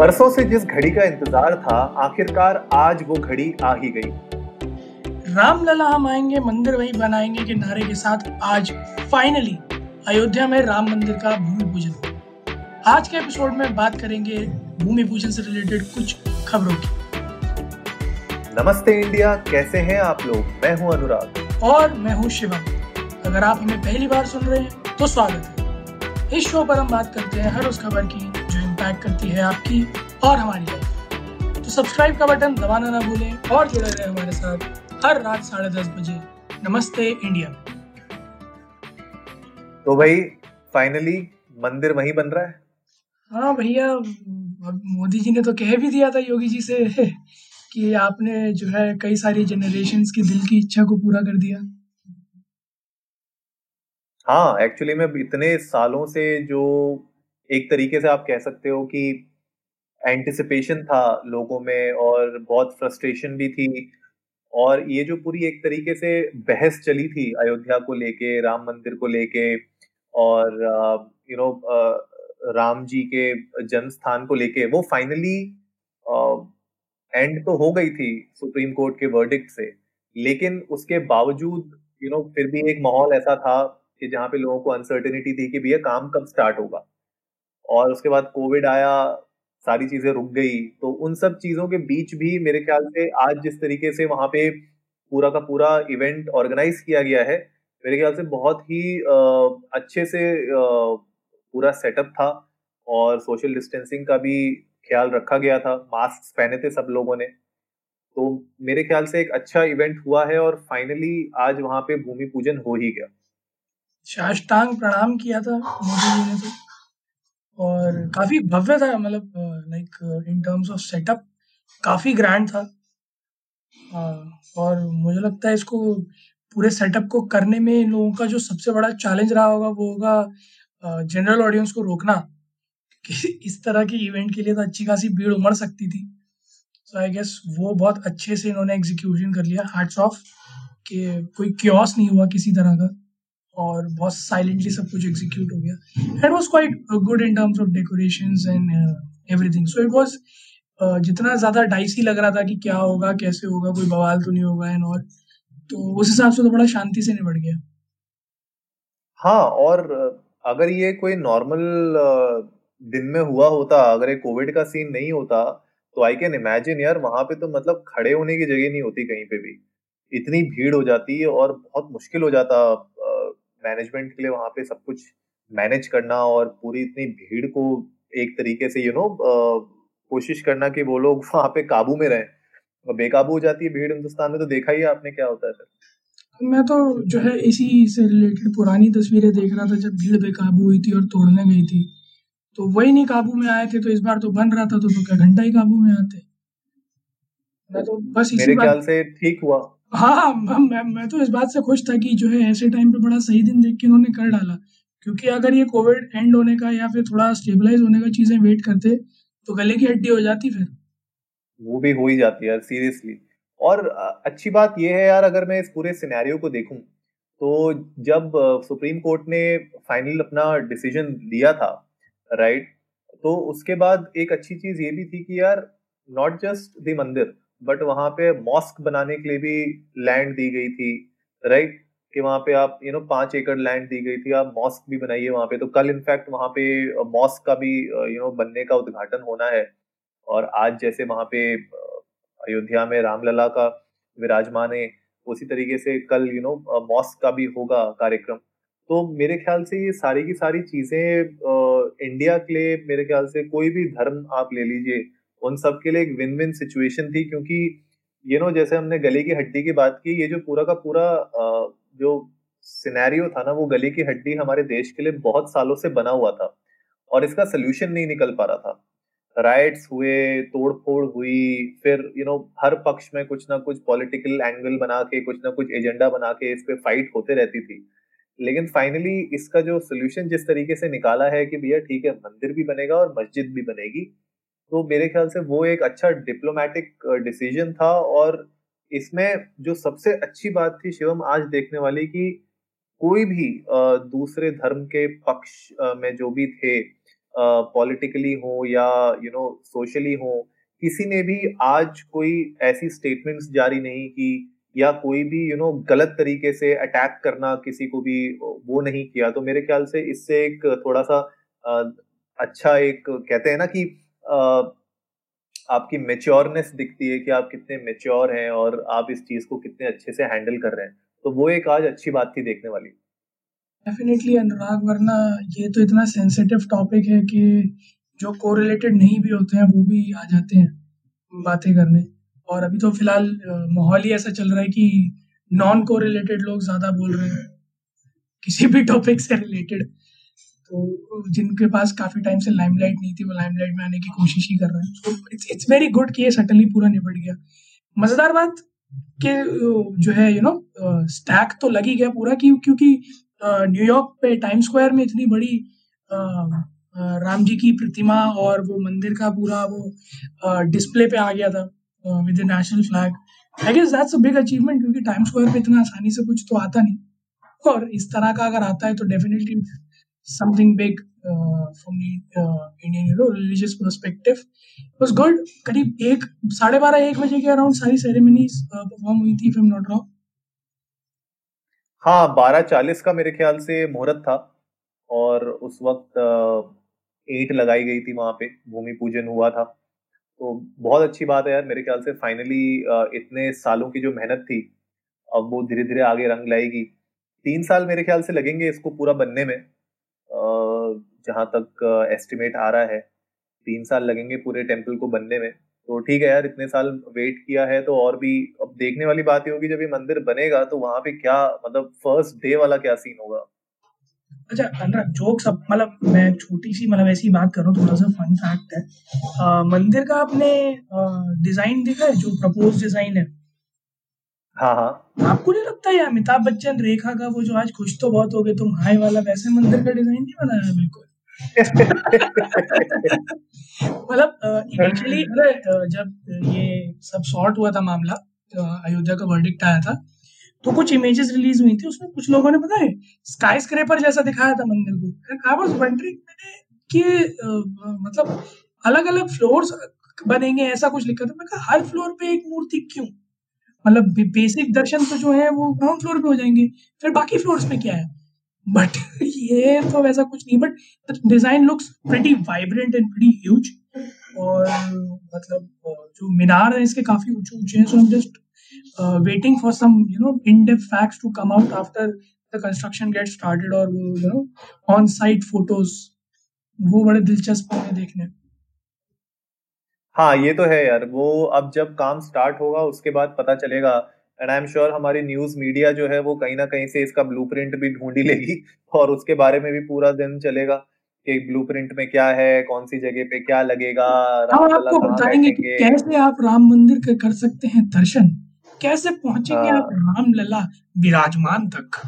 बरसों से जिस घड़ी का इंतज़ार था आखिरकार आज वो घड़ी आ ही गई। रामलला हम आएँगे मंदिर वही बनाएँगे के नारे के साथ आज फाइनली अयोध्या में राम मंदिर का भूमि पूजन। आज के एपिसोड में बात करेंगे भूमि पूजन से रिलेटेड कुछ खबरों की। नमस्ते इंडिया कैसे हैं आप लोग? मैं हूँ अनुराग। और मैं हूँ शिवम अगर आप हमें पहली बार सुन रहे हैं तो स्वागत है। इस शो पर हम बात करते हैं हर उस खबर की इम्पैक्ट करती है आपकी और हमारी लाइफ तो सब्सक्राइब का बटन दबाना ना भूलें और जुड़े रहे हमारे साथ हर रात साढ़े दस बजे। नमस्ते इंडिया तो भाई फाइनली मंदिर वहीं बन रहा है? हाँ भैया मोदी जी ने तो कह भी दिया था योगी जी से कि आपने जो है कई सारी जनरेशन की दिल की इच्छा को पूरा कर दिया। हाँ एक्चुअली में इतने सालों से जो एक तरीके से आप कह सकते हो कि एंटिसिपेशन था लोगों में और बहुत फ्रस्ट्रेशन भी थी। और ये जो पूरी एक तरीके से बहस चली थी अयोध्या को लेके, राम मंदिर को लेके और यू नो राम जी के जन्म स्थान को लेके, वो फाइनली एंड तो हो गई थी सुप्रीम कोर्ट के वर्डिक्ट से। लेकिन उसके बावजूद यू नो फिर भी एक माहौल ऐसा था कि जहाँ पे लोगों को अनसर्टेनिटी थी कि भैया काम कब स्टार्ट होगा। और उसके बाद कोविड आया, सारी चीज़ें रुक गई तो उन सब चीज़ों के बीच भी मेरे ख्याल से आज जिस तरीके से वहाँ पे पूरा का पूरा इवेंट ऑर्गेनाइज किया गया है, मेरे ख्याल से बहुत ही अच्छे से पूरा सेटअप था और सोशल डिस्टेंसिंग का भी ख्याल रखा गया था मास्क पहने थे सब लोगों ने। तो मेरे ख्याल से एक अच्छा इवेंट हुआ है और फाइनली आज वहाँ पे भूमि पूजन हो ही गया। साष्टांग प्रणाम किया था मोदी जी ने तो। और काफ़ी भव्य था मतलब like in terms of setup काफ़ी ग्रैंड था। और मुझे लगता है इसको पूरे सेटअप को करने में इन लोगों का जो सबसे बड़ा चैलेंज रहा होगा वो होगा जनरल ऑडियंस को रोकना। कि इस तरह के इवेंट के लिए तो अच्छी खासी भीड़ उमड़ सकती थी। सो आई गेस वो बहुत अच्छे से इन्होंने एग्जीक्यूशन कर लिया। हार्ट्स ऑफ़ कि कोई क्योस नहीं हुआ किसी तरह का। और बहुत साइलेंटली सब कुछ एग्जीक्यूट हो गया। It was quite good in terms of decorations and everything so it was जितना ज़्यादा डाइसी लग रहा था कि क्या होगा, कैसे होगा, कोई बवाल तो नहीं होगा एंड और तो उस हिसाब से तो बड़ा शांति से निपट गया। हाँ और अगर ये कोई नॉर्मल दिन में हुआ होता, अगर ये कोविड का सीन नहीं होता तो आई कैन इमेजिन यार वहाँ पे तो मतलब खड़े होने की जगह नहीं होती कहीं पे भी। इतनी भीड़ हो जाती और बहुत मुश्किल हो जाता मैनेजमेंट के लिए वहाँ पे सब कुछ मैनेज करना और पूरी इतनी भीड़ को एक तरीके से यू नो कोशिश करना कि वो लोग वहाँ पे काबू में रहे। बेकाबू हो जाती है भीड़ हिंदुस्तान में तो देखा ही आपने क्या होता है फिर मैं तो जो है इसी से रिलेटेड पुरानी तस्वीरें देख रहा था जब भीड़ बेकाबू हुई थी और तोड़ने गई थी। तो वही नहीं काबू में आए थे तो इस बार तो बन रहा था तो, तो क्या घंटा ही काबू में आते। मैं तो बस इसी मेरे ख्याल से ठीक हुआ। हाँ मैं, मैं तो इस बात से खुश था कि जो है ऐसे टाइम पे बड़ा सही दिन देख के इन्होंने कर डाला। क्योंकि अगर ये कोविड एंड होने का या फिर थोड़ा स्टेबलाइज होने का चीज़ें वेट करते तो गले की हड्डी हो जाती फिर। वो भी हो ही जाती है सीरियसली और अच्छी बात ये है यार अगर मैं इस पूरे सिनेरियो को देखूँ तो जब सुप्रीम कोर्ट ने फाइनल अपना डिसीज़न दिया था राइट तो उसके बाद एक अच्छी चीज़ ये भी थी कि यार not just the mandir but वहाँ पे मॉस्क बनाने के लिए भी लैंड दी गई थी राइट कि वहाँ पे आप यू नो पाँच एकड़ लैंड दी गई थी, आप मॉस्क भी बनाइए वहाँ पे। तो कल इनफैक्ट वहाँ पे मॉस्क का भी यू नो बनने का उद्घाटन होना है। और आज जैसे वहाँ पे अयोध्या में रामलला का विराजमान है, उसी तरीके से कल यू नो मॉस्क का भी होगा कार्यक्रम। तो मेरे ख्याल से ये सारी की सारी चीज़ें इंडिया के लिए मेरे ख्याल से कोई भी धर्म आप ले लीजिए उन सब के लिए एक विन विन सिचुएशन थी क्योंकि ये नो जैसे हमने गले की हड्डी की बात की ये जो पूरा का पूरा जो सिनेरियो था ना वो गले की हड्डी हमारे देश के लिए बहुत सालों से बना हुआ था और इसका सोल्यूशन नहीं निकल पा रहा था। राइट्स हुए तोड़ फोड़ हुई फिर यू you नो know, हर पक्ष में कुछ ना कुछ पॉलिटिकल एंगल बना के कुछ ना कुछ एजेंडा बना के इस पे फाइट होते रहती थी। लेकिन फाइनली इसका जो सोल्यूशन जिस तरीके से निकाला है कि भैया ठीक है मंदिर भी बनेगा और मस्जिद भी बनेगी तो मेरे ख्याल से वो एक अच्छा डिप्लोमेटिक डिसीज़न था और इसमें जो सबसे अच्छी बात थी शिवम आज देखने वाली कि कोई भी दूसरे धर्म के पक्ष में जो भी थे पॉलिटिकली हो या यू नो सोशली हो किसी ने भी आज कोई ऐसी स्टेटमेंट्स जारी नहीं की या कोई भी यू you नो know, गलत तरीके से अटैक करना किसी को भी वो नहीं किया। तो मेरे ख्याल से इससे एक थोड़ा सा अच्छा एक कहते हैं ना कि आपकी मेच्योरनेस दिखती है कि आप कितने मेच्योर हैं और आप इस चीज़ को कितने अच्छे से हैंडल कर रहे हैं। तो वो एक आज अच्छी बात थी देखने वाली। डेफिनेटली अनुराग, वरना ये तो इतना सेंसिटिव टॉपिक है कि जो कोरिलेटेड नहीं भी होते हैं, वो भी आ जाते हैं बातें करने। और अभी तो फ़िलहाल माहौल ही ऐसा चल रहा है कि नॉन कोरिलेटेड लोग ज़्यादा बोल रहे हैं। किसी भी टॉपिक से रिलेटेड तो जिनके पास काफ़ी टाइम से लाइमलाइट नहीं थी, वो लाइमलाइट में आने की कोशिश ही कर रहे हैं। इट्स इट्स वेरी गुड कि ये सटनली पूरा निपट गया। मज़ेदार बात कि जो है यू नो स्टैक तो लग ही गया पूरा क्यों क्योंकि न्यूयॉर्क पे टाइम स्क्वायर में इतनी बड़ी राम जी की प्रतिमा और वो मंदिर का पूरा वो डिस्प्ले पे आ गया था with national flag I guess that's a big achievement क्योंकि टाइम स्क्वायर पे इतना आसानी से कुछ तो आता नहीं। और इस तरह का अगर आता है तो definitely something big from Indian you know religious perspective was good करीब एक, साढ़े बारह, एक बजे के अराउंड सारी सेरेमनीज परफॉर्म हुई थी फ़िल्म नॉट रॉ हाँ बारह चालीस का मेरे ख्याल से मुहूर्त था और उस वक्त ईंट लगाई गई थी वहाँ पे, भूमि पूजन हुआ था। तो बहुत अच्छी बात है यार, मेरे ख्याल से फाइनली इतने सालों की जो मेहनत थी, अब वो धीरे धीरे आगे रंग लाएगी। तीन साल मेरे ख्याल से लगेंगे इसको पूरा बनने में। जहाँ तक एस्टिमेट आ रहा है तीन साल लगेंगे पूरे टेंपल को बनने में। तो ठीक है यार इतने साल वेट किया है तो और भी अब देखने वाली बात ही होगी जब ये मंदिर बनेगा तो वहाँ पे क्या मतलब फ़र्स्ट डे वाला क्या सीन होगा? अच्छा अनुराग जोक सब मतलब मैं छोटी सी मतलब ऐसी बात कर रहा हूँ थोड़ा सा फन फैक्ट है। आ, मंदिर का आपने डिज़ाइन देखा है जो प्रपोज डिज़ाइन है? हाँ हाँ। आपको नहीं लगता है अमिताभ बच्चन रेखा का वो जो आज खुश तो बहुत हो गए तुम हाई वाला वैसे मंदिर का डिज़ाइन नहीं बनाया है बिल्कुल? मतलब इनिशियली जब ये सब सॉर्ट हुआ था मामला अयोध्या का वर्डिक्ट आया था तो कुछ इमेजेस रिलीज़ हुई थी, उसमें कुछ लोगों ने पता है स्काई स्क्रेपर जैसा दिखाया था मंदिर को। आई वाज वंडरिंग कि मतलब अलग अलग फ्लोर्स बनेंगे, ऐसा कुछ लिखा था। मैं कहा, हर फ्लोर पे एक मूर्ति क्यों? मतलब बेसिक दर्शन तो जो है, वो ग्राउंड फ्लोर पे हो जाएँगे। फिर बाकी फ्लोर्स पे क्या है? बट ये तो वैसा कुछ नहीं but design looks pretty vibrant and pretty huge और मतलब जो मीनार है इसके काफ़ी ऊँचे ऊँचे हैं so I am just waiting for some you know in depth facts to come out after the construction get started और you know on site photos वो बड़े दिलचस्प होंगे देखने। हाँ ये तो है यार। वो अब जब काम स्टार्ट होगा, उसके बाद पता चलेगा एंड आई एम श्योर हमारी न्यूज़ मीडिया जो है वो कहीं ना कहीं से इसका ब्लूप्रिंट भी ढूंढी लेगी और उसके बारे में भी पूरा दिन चलेगा कि ब्लूप्रिंट में क्या है कौन सी जगह पे क्या लगेगा हम आपको बताएँगे कि कैसे आप राम मंदिर के कर सकते हैं दर्शन? कैसे पहुँचेंगे आप हाँ। राम लला विराजमान तक?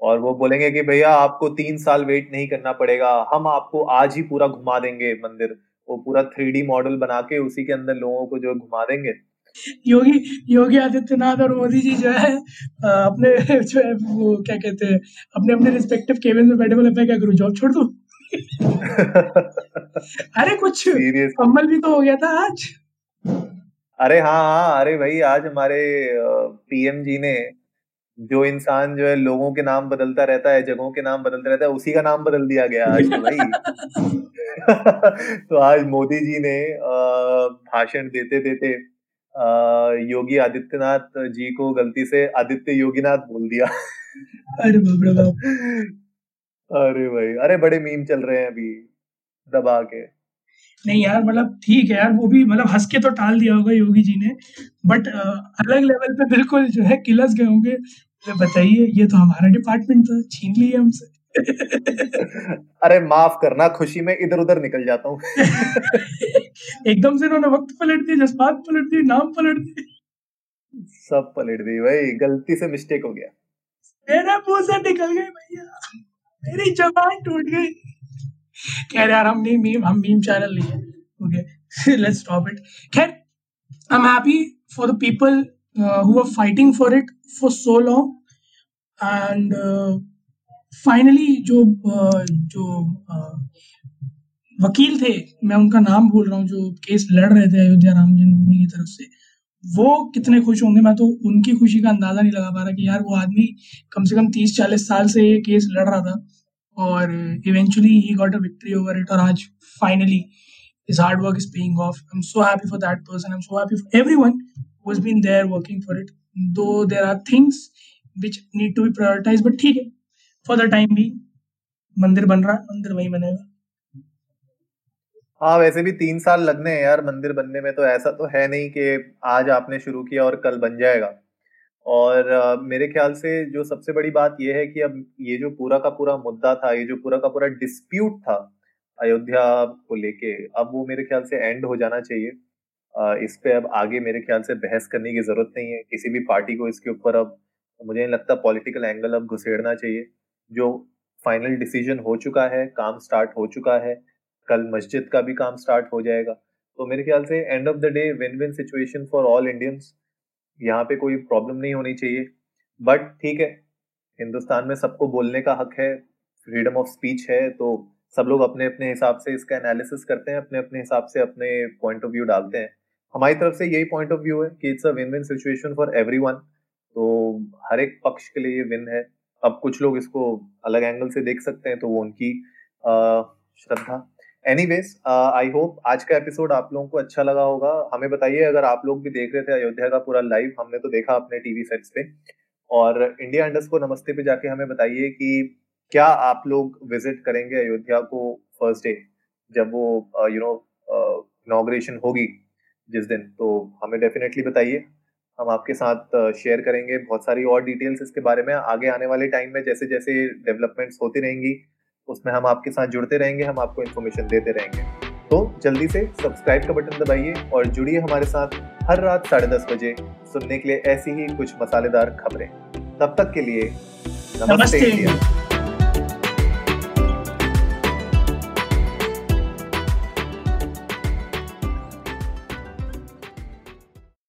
और वो बोलेंगे कि भैया आपको तीन साल वेट नहीं करना पड़ेगा। हम आपको आज ही पूरा घुमा देंगे मंदिर। वो पूरा थ्री मॉडल बना के उसी के अंदर लोगों को जो घुमा देंगे। योगी योगी आदित्यनाथ और मोदी जी जो है अपने जो है वो क्या कहते हैं अपने अपने रिस्पेक्टिव केबिन में बैठे बोले मैं क्या करूँ जॉब छोड़ दू? अरे कुछ कम्बल भी तो हो गया था आज। अरे हाँ हाँ अरे भाई आज हमारे पीएम जी ने जो इंसान जो है लोगों के नाम बदलता रहता है जगहों के नाम बदलता रहता है उसी का नाम बदल दिया गया आज तो भाई। तो आज मोदी जी ने भाषण देते देते योगी आदित्यनाथ जी को गलती से आदित्य योगीनाथ बोल दिया। अरे बाप अरे भाई अरे बड़े मीम चल रहे हैं अभी दबा के। नहीं यार मतलब ठीक है यार वो भी मतलब हंस के तो टाल दिया होगा योगी जी ने बट अलग लेवल पे बिल्कुल जो है किलस गए होंगे। बताइए ये तो हमारा डिपार्टमेंट था छीन लिया हमसे। अरे माफ़ करना खुशी में इधर उधर निकल जाता हूँ। एकदम से उन्होंने वक्त पलट दिया जज्बात पलट दिए नाम पलट दिए। सब पलट दी भाई गलती से मिस्टेक हो गया। मेरे मुँह से निकल गई भैया। मेरी जबान टूट गई। कह रहे यार हम नहीं मीम हम मीम चैनल नहीं है ओके लेट्स स्टॉप इट खैर I am happy for the people who are fighting for it for so long and finally जो जो वकील थे, मैं उनका नाम भूल रहा हूँ, जो केस लड़ रहे थे अयोध्या राम जन्मभूमि की तरफ़ से, वो कितने खुश होंगे? मैं तो उनकी खुशी का अंदाज़ा नहीं लगा पा रहा कि यार, वो आदमी कम से कम तीस चालीस साल से ये केस लड़ रहा था और eventually he got a victory over it और आज finally is hard work is paying off I am so happy for that person I am so happy for every one been there working for it though there are things which need to be prioritize but ठीक है। For the time being मंदिर बन रहा है मंदिर वही बनेगा। हाँ वैसे भी तीन साल लगने हैं यार मंदिर बनने में तो ऐसा तो है नहीं कि आज आपने शुरू किया और कल बन जाएगा। और uh, मेरे ख्याल से जो सबसे बड़ी बात यह है कि अब ये जो पूरा का पूरा मुद्दा था ये जो पूरा का पूरा डिस्प्यूट था अयोध्या को लेके अब वो मेरे ख्याल से एंड हो जाना चाहिए। इस पे अब आगे मेरे ख्याल से बहस करने की ज़रूरत नहीं है किसी भी पार्टी को इसके ऊपर अब मुझे नहीं लगता पॉलिटिकल एंगल अब घुसेड़ना चाहिए। जो फाइनल डिसीज़न हो चुका है, काम स्टार्ट हो चुका है, कल मस्जिद का भी काम स्टार्ट हो जाएगा। तो मेरे ख्याल से end of the day win win situation for all Indians यहाँ पे कोई प्रॉब्लम नहीं होनी चाहिए। बट ठीक है, हिंदुस्तान में सबको बोलने का हक है फ्रीडम ऑफ़ स्पीच है तो सब लोग अपने अपने हिसाब से इसका एनालिसिस करते हैं अपने अपने हिसाब से अपने पॉइंट ऑफ़ व्यू डालते हैं। हमारी तरफ़ से यही पॉइंट ऑफ़ व्यू है कि it's a win win situation for everyone तो हर एक पक्ष के लिए ये विन है। अब कुछ लोग इसको अलग एंगल से देख सकते हैं तो वो उनकी श्रद्धा। एनीवेज आई होप आज का एपिसोड आप लोगों को अच्छा लगा होगा। हमें बताइए, अगर आप लोग भी देख रहे थे अयोध्या का पूरा लाइव हमने तो देखा अपने टीवी सेट्स पे। और इंडिया अंडर्स को नमस्ते पे जाके हमें बताइए कि क्या आप लोग विज़िट करेंगे अयोध्या को फ़र्स्ट डे जब वो यू नो इनाग्रेशन होगी जिस दिन। तो हमें डेफिनेटली बताइए। हम आपके साथ शेयर करेंगे बहुत सारी और डिटेल्स इसके बारे में आगे आने वाले टाइम में जैसे जैसे डेवलपमेंट्स होती रहेंगी उसमें हम आपके साथ जुड़ते रहेंगे हम आपको इन्फॉर्मेशन देते रहेंगे। तो जल्दी से सब्सक्राइब का बटन दबाइए और जुड़िए हमारे साथ हर रात साढ़े दस बजे सुनने के लिए ऐसी ही कुछ मसालेदार खबरें। तब तक के लिए नमस्ते, नमस्ते। इंडिया।